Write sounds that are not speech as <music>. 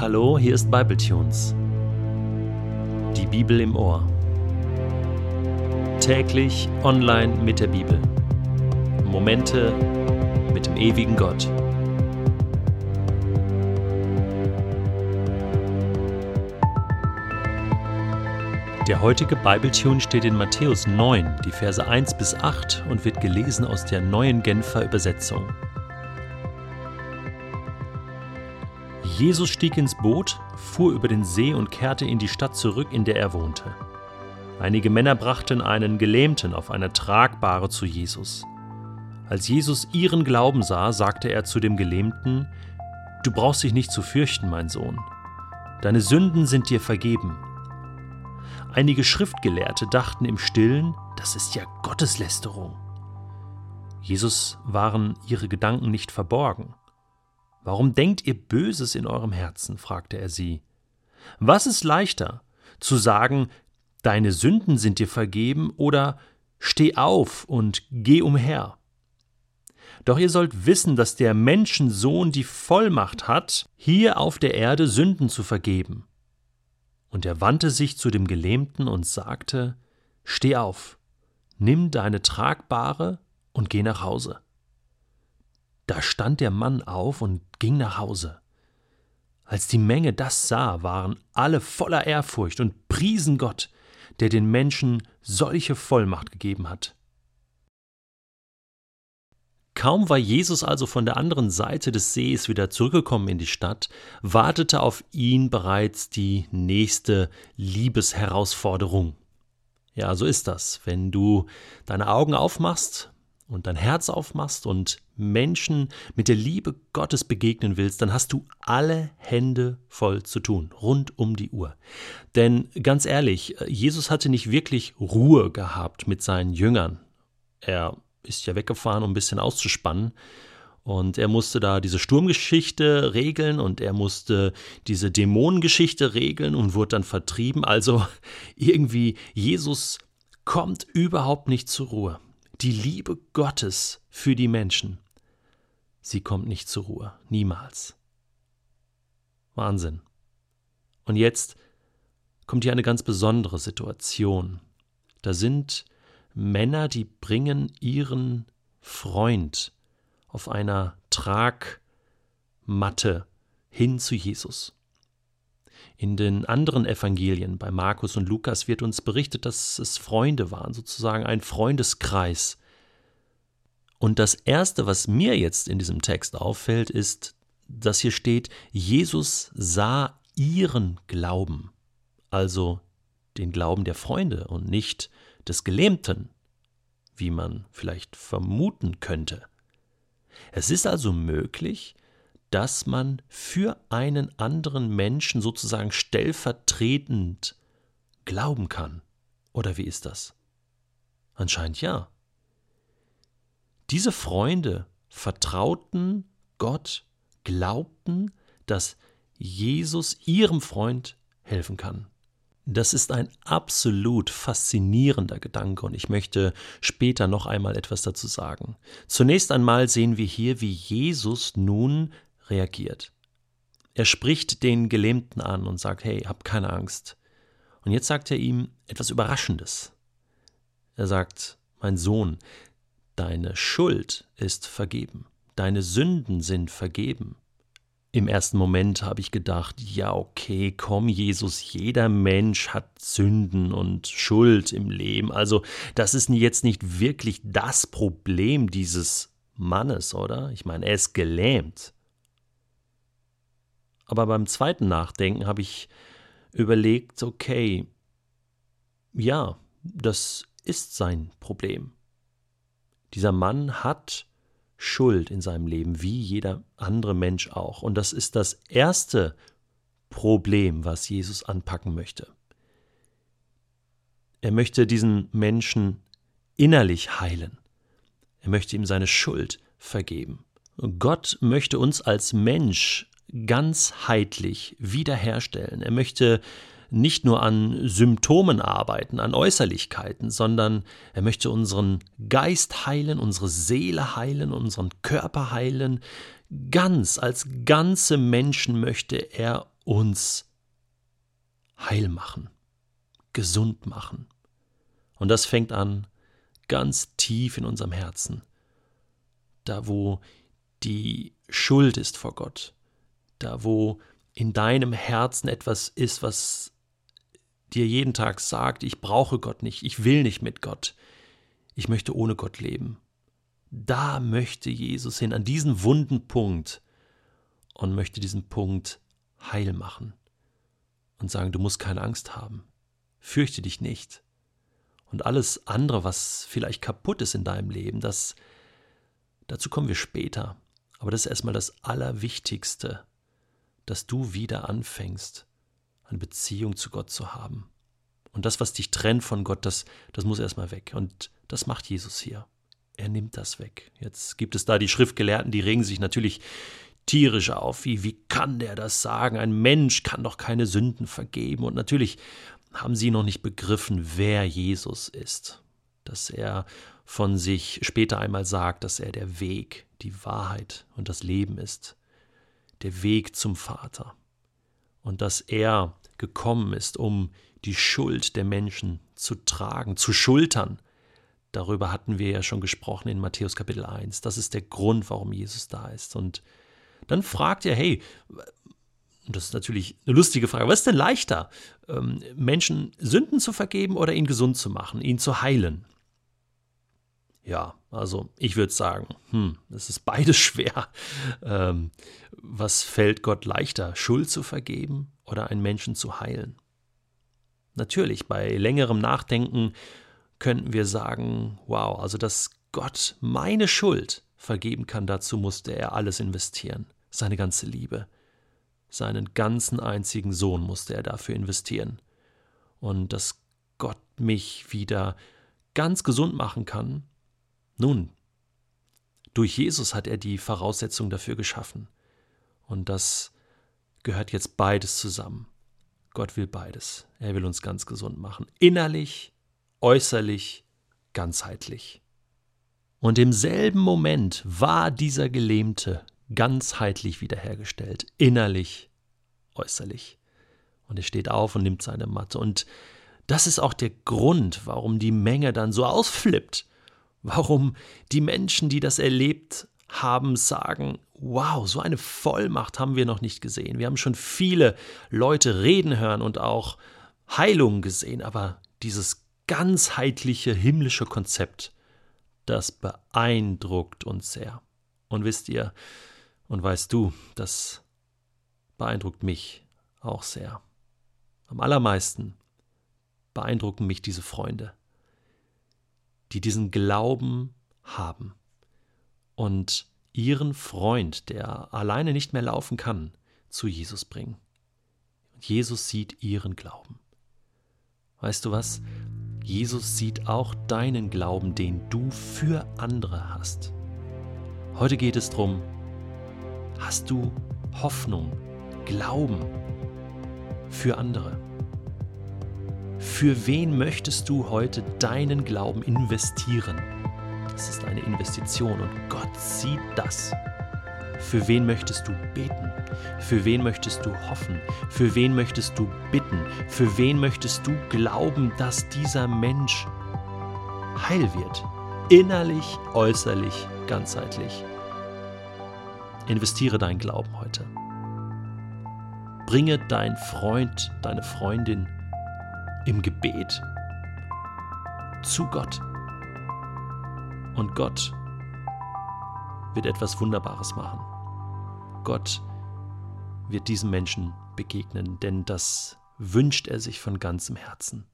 Hallo, hier ist Bibletunes. Die Bibel im Ohr. Täglich online mit der Bibel. Momente mit dem ewigen Gott. Der heutige Bibletune steht in Matthäus 9, die Verse 1 bis 8 und wird gelesen aus der neuen Genfer Übersetzung. Jesus stieg ins Boot, fuhr über den See und kehrte in die Stadt zurück, in der er wohnte. Einige Männer brachten einen Gelähmten auf einer Tragbare zu Jesus. Als Jesus ihren Glauben sah, sagte er zu dem Gelähmten, Du brauchst dich nicht zu fürchten, mein Sohn. Deine Sünden sind dir vergeben. Einige Schriftgelehrte dachten im stillen, das ist ja Gotteslästerung. Jesus waren ihre Gedanken nicht verborgen. Warum denkt ihr Böses in eurem Herzen? fragte er sie. Was ist leichter, zu sagen, deine Sünden sind dir vergeben oder steh auf und geh umher? Doch ihr sollt wissen, dass der Menschensohn die Vollmacht hat, hier auf der Erde Sünden zu vergeben. Und er wandte sich zu dem Gelähmten und sagte, Steh auf, nimm deine Tragbare und geh nach Hause. Da stand der Mann auf und ging nach Hause. Als die Menge das sah, waren alle voller Ehrfurcht und priesen Gott, der den Menschen solche Vollmacht gegeben hat. Kaum war Jesus also von der anderen Seite des Sees wieder zurückgekommen in die Stadt, wartete auf ihn bereits die nächste Liebesherausforderung. Ja, so ist das. Wenn du deine Augen aufmachst und dein Herz aufmachst und Menschen mit der Liebe Gottes begegnen willst, dann hast du alle Hände voll zu tun, rund um die Uhr. Denn ganz ehrlich, Jesus hatte nicht wirklich Ruhe gehabt mit seinen Jüngern. Er ist ja weggefahren, um ein bisschen auszuspannen. Und er musste da diese Sturmgeschichte regeln und er musste diese Dämonengeschichte regeln und wurde dann vertrieben. Also <laughs> irgendwie, Jesus kommt überhaupt nicht zur Ruhe die Liebe Gottes für die Menschen, sie kommt nicht zur Ruhe, niemals. Wahnsinn. Und jetzt kommt hier eine ganz besondere Situation. Da sind Männer, die bringen ihren Freund auf einer Tragmatte hin zu Jesus. In den anderen Evangelien, bei Markus und Lukas, wird uns berichtet, dass es Freunde waren, sozusagen ein Freundeskreis. Und das Erste, was mir jetzt in diesem Text auffällt, ist, dass hier steht, Jesus sah ihren Glauben, also den Glauben der Freunde und nicht des Gelähmten, wie man vielleicht vermuten könnte. Es ist also möglich, dass man für einen anderen Menschen sozusagen stellvertretend glauben kann. Oder wie ist das? Anscheinend ja. Diese Freunde vertrauten Gott, glaubten, dass Jesus ihrem Freund helfen kann. Das ist ein absolut faszinierender Gedanke und ich möchte später noch einmal etwas dazu sagen. Zunächst einmal sehen wir hier, wie Jesus nun reagiert. Er spricht den Gelähmten an und sagt, hey, hab keine Angst. Und jetzt sagt er ihm etwas Überraschendes. Er sagt, mein Sohn, deine Schuld ist vergeben, deine Sünden sind vergeben. Im ersten Moment habe ich gedacht, ja, okay, komm, Jesus, jeder Mensch hat Sünden und Schuld im Leben. Also, das ist jetzt nicht wirklich das Problem dieses Mannes, oder? Ich meine, er ist gelähmt. Aber beim zweiten Nachdenken habe ich überlegt, okay, ja, das ist sein Problem. Dieser Mann hat Schuld in seinem Leben, wie jeder andere Mensch auch. Und das ist das erste Problem, was Jesus anpacken möchte. Er möchte diesen Menschen innerlich heilen. Er möchte ihm seine Schuld vergeben. Gott möchte uns als Mensch ganzheitlich wiederherstellen. Er möchte nicht nur an Symptomen arbeiten, an Äußerlichkeiten, sondern er möchte unseren Geist heilen, unsere Seele heilen, unseren Körper heilen. Ganz als ganze Menschen möchte er uns heil machen, gesund machen. Und das fängt an ganz tief in unserem Herzen, da wo die Schuld ist vor Gott, da wo in deinem Herzen etwas ist, was dir jeden Tag sagt, ich brauche Gott nicht, ich will nicht mit Gott, ich möchte ohne Gott leben. Da möchte Jesus hin, an diesen wunden Punkt und möchte diesen Punkt heil machen und sagen, du musst keine Angst haben, fürchte dich nicht. Und alles andere, was vielleicht kaputt ist in deinem Leben, das, dazu kommen wir später. Aber das ist erstmal das Allerwichtigste, dass du wieder anfängst, eine Beziehung zu Gott zu haben. Und das, was dich trennt von Gott, das, das muss erstmal weg. Und das macht Jesus hier. Er nimmt das weg. Jetzt gibt es da die Schriftgelehrten, die regen sich natürlich tierisch auf. Wie, wie kann der das sagen? Ein Mensch kann doch keine Sünden vergeben. Und natürlich haben sie noch nicht begriffen, wer Jesus ist. Dass er von sich später einmal sagt, dass er der Weg, die Wahrheit und das Leben ist. Der Weg zum Vater. Und dass er gekommen ist, um die Schuld der Menschen zu tragen, zu schultern. Darüber hatten wir ja schon gesprochen in Matthäus Kapitel 1. Das ist der Grund, warum Jesus da ist. Und dann fragt er, hey, das ist natürlich eine lustige Frage, was ist denn leichter, ähm, Menschen Sünden zu vergeben oder ihn gesund zu machen, ihn zu heilen? Ja, also ich würde sagen, hm, das ist beides <laughs> schwer. Ähm, was fällt Gott leichter, Schuld zu vergeben oder einen Menschen zu heilen? Natürlich, bei längerem Nachdenken könnten wir sagen, wow, also dass Gott meine Schuld vergeben kann, dazu musste er alles investieren, seine ganze Liebe. Seinen ganzen einzigen Sohn musste er dafür investieren. Und dass Gott mich wieder ganz gesund machen kann, nun, durch Jesus hat er die Voraussetzung dafür geschaffen. Und das gehört jetzt beides zusammen. Gott will beides. Er will uns ganz gesund machen. Innerlich, äußerlich, ganzheitlich. Und im selben Moment war dieser Gelähmte ganzheitlich wiederhergestellt, innerlich, äußerlich. Und er steht auf und nimmt seine Matte. Und das ist auch der Grund, warum die Menge dann so <laughs> ausflippt. Warum die Menschen, die das erlebt haben, sagen, wow, so eine Vollmacht haben wir noch nicht gesehen. Wir haben schon viele Leute reden hören und auch Heilungen gesehen, aber dieses ganzheitliche himmlische Konzept, das beeindruckt uns sehr. Und wisst ihr, und weißt du, das beeindruckt mich auch sehr. Am allermeisten beeindrucken mich diese Freunde, die diesen Glauben haben und ihren Freund, der alleine nicht mehr laufen kann, zu Jesus bringen. Jesus sieht ihren Glauben. Weißt du was? Jesus sieht auch deinen Glauben, den du für andere hast. Heute geht es darum, hast du Hoffnung, Glauben für andere? Für wen möchtest du heute deinen Glauben investieren? Das ist eine Investition und Gott sieht das. Für wen möchtest du beten? Für wen möchtest du hoffen? Für wen möchtest du bitten? Für wen möchtest du glauben, dass dieser Mensch heil wird? Innerlich, äußerlich, ganzheitlich. Investiere deinen Glauben heute. Bringe deinen Freund, deine Freundin im Gebet zu Gott. Und Gott wird etwas Wunderbares machen. Gott wird diesem Menschen begegnen, denn das wünscht er sich von ganzem Herzen.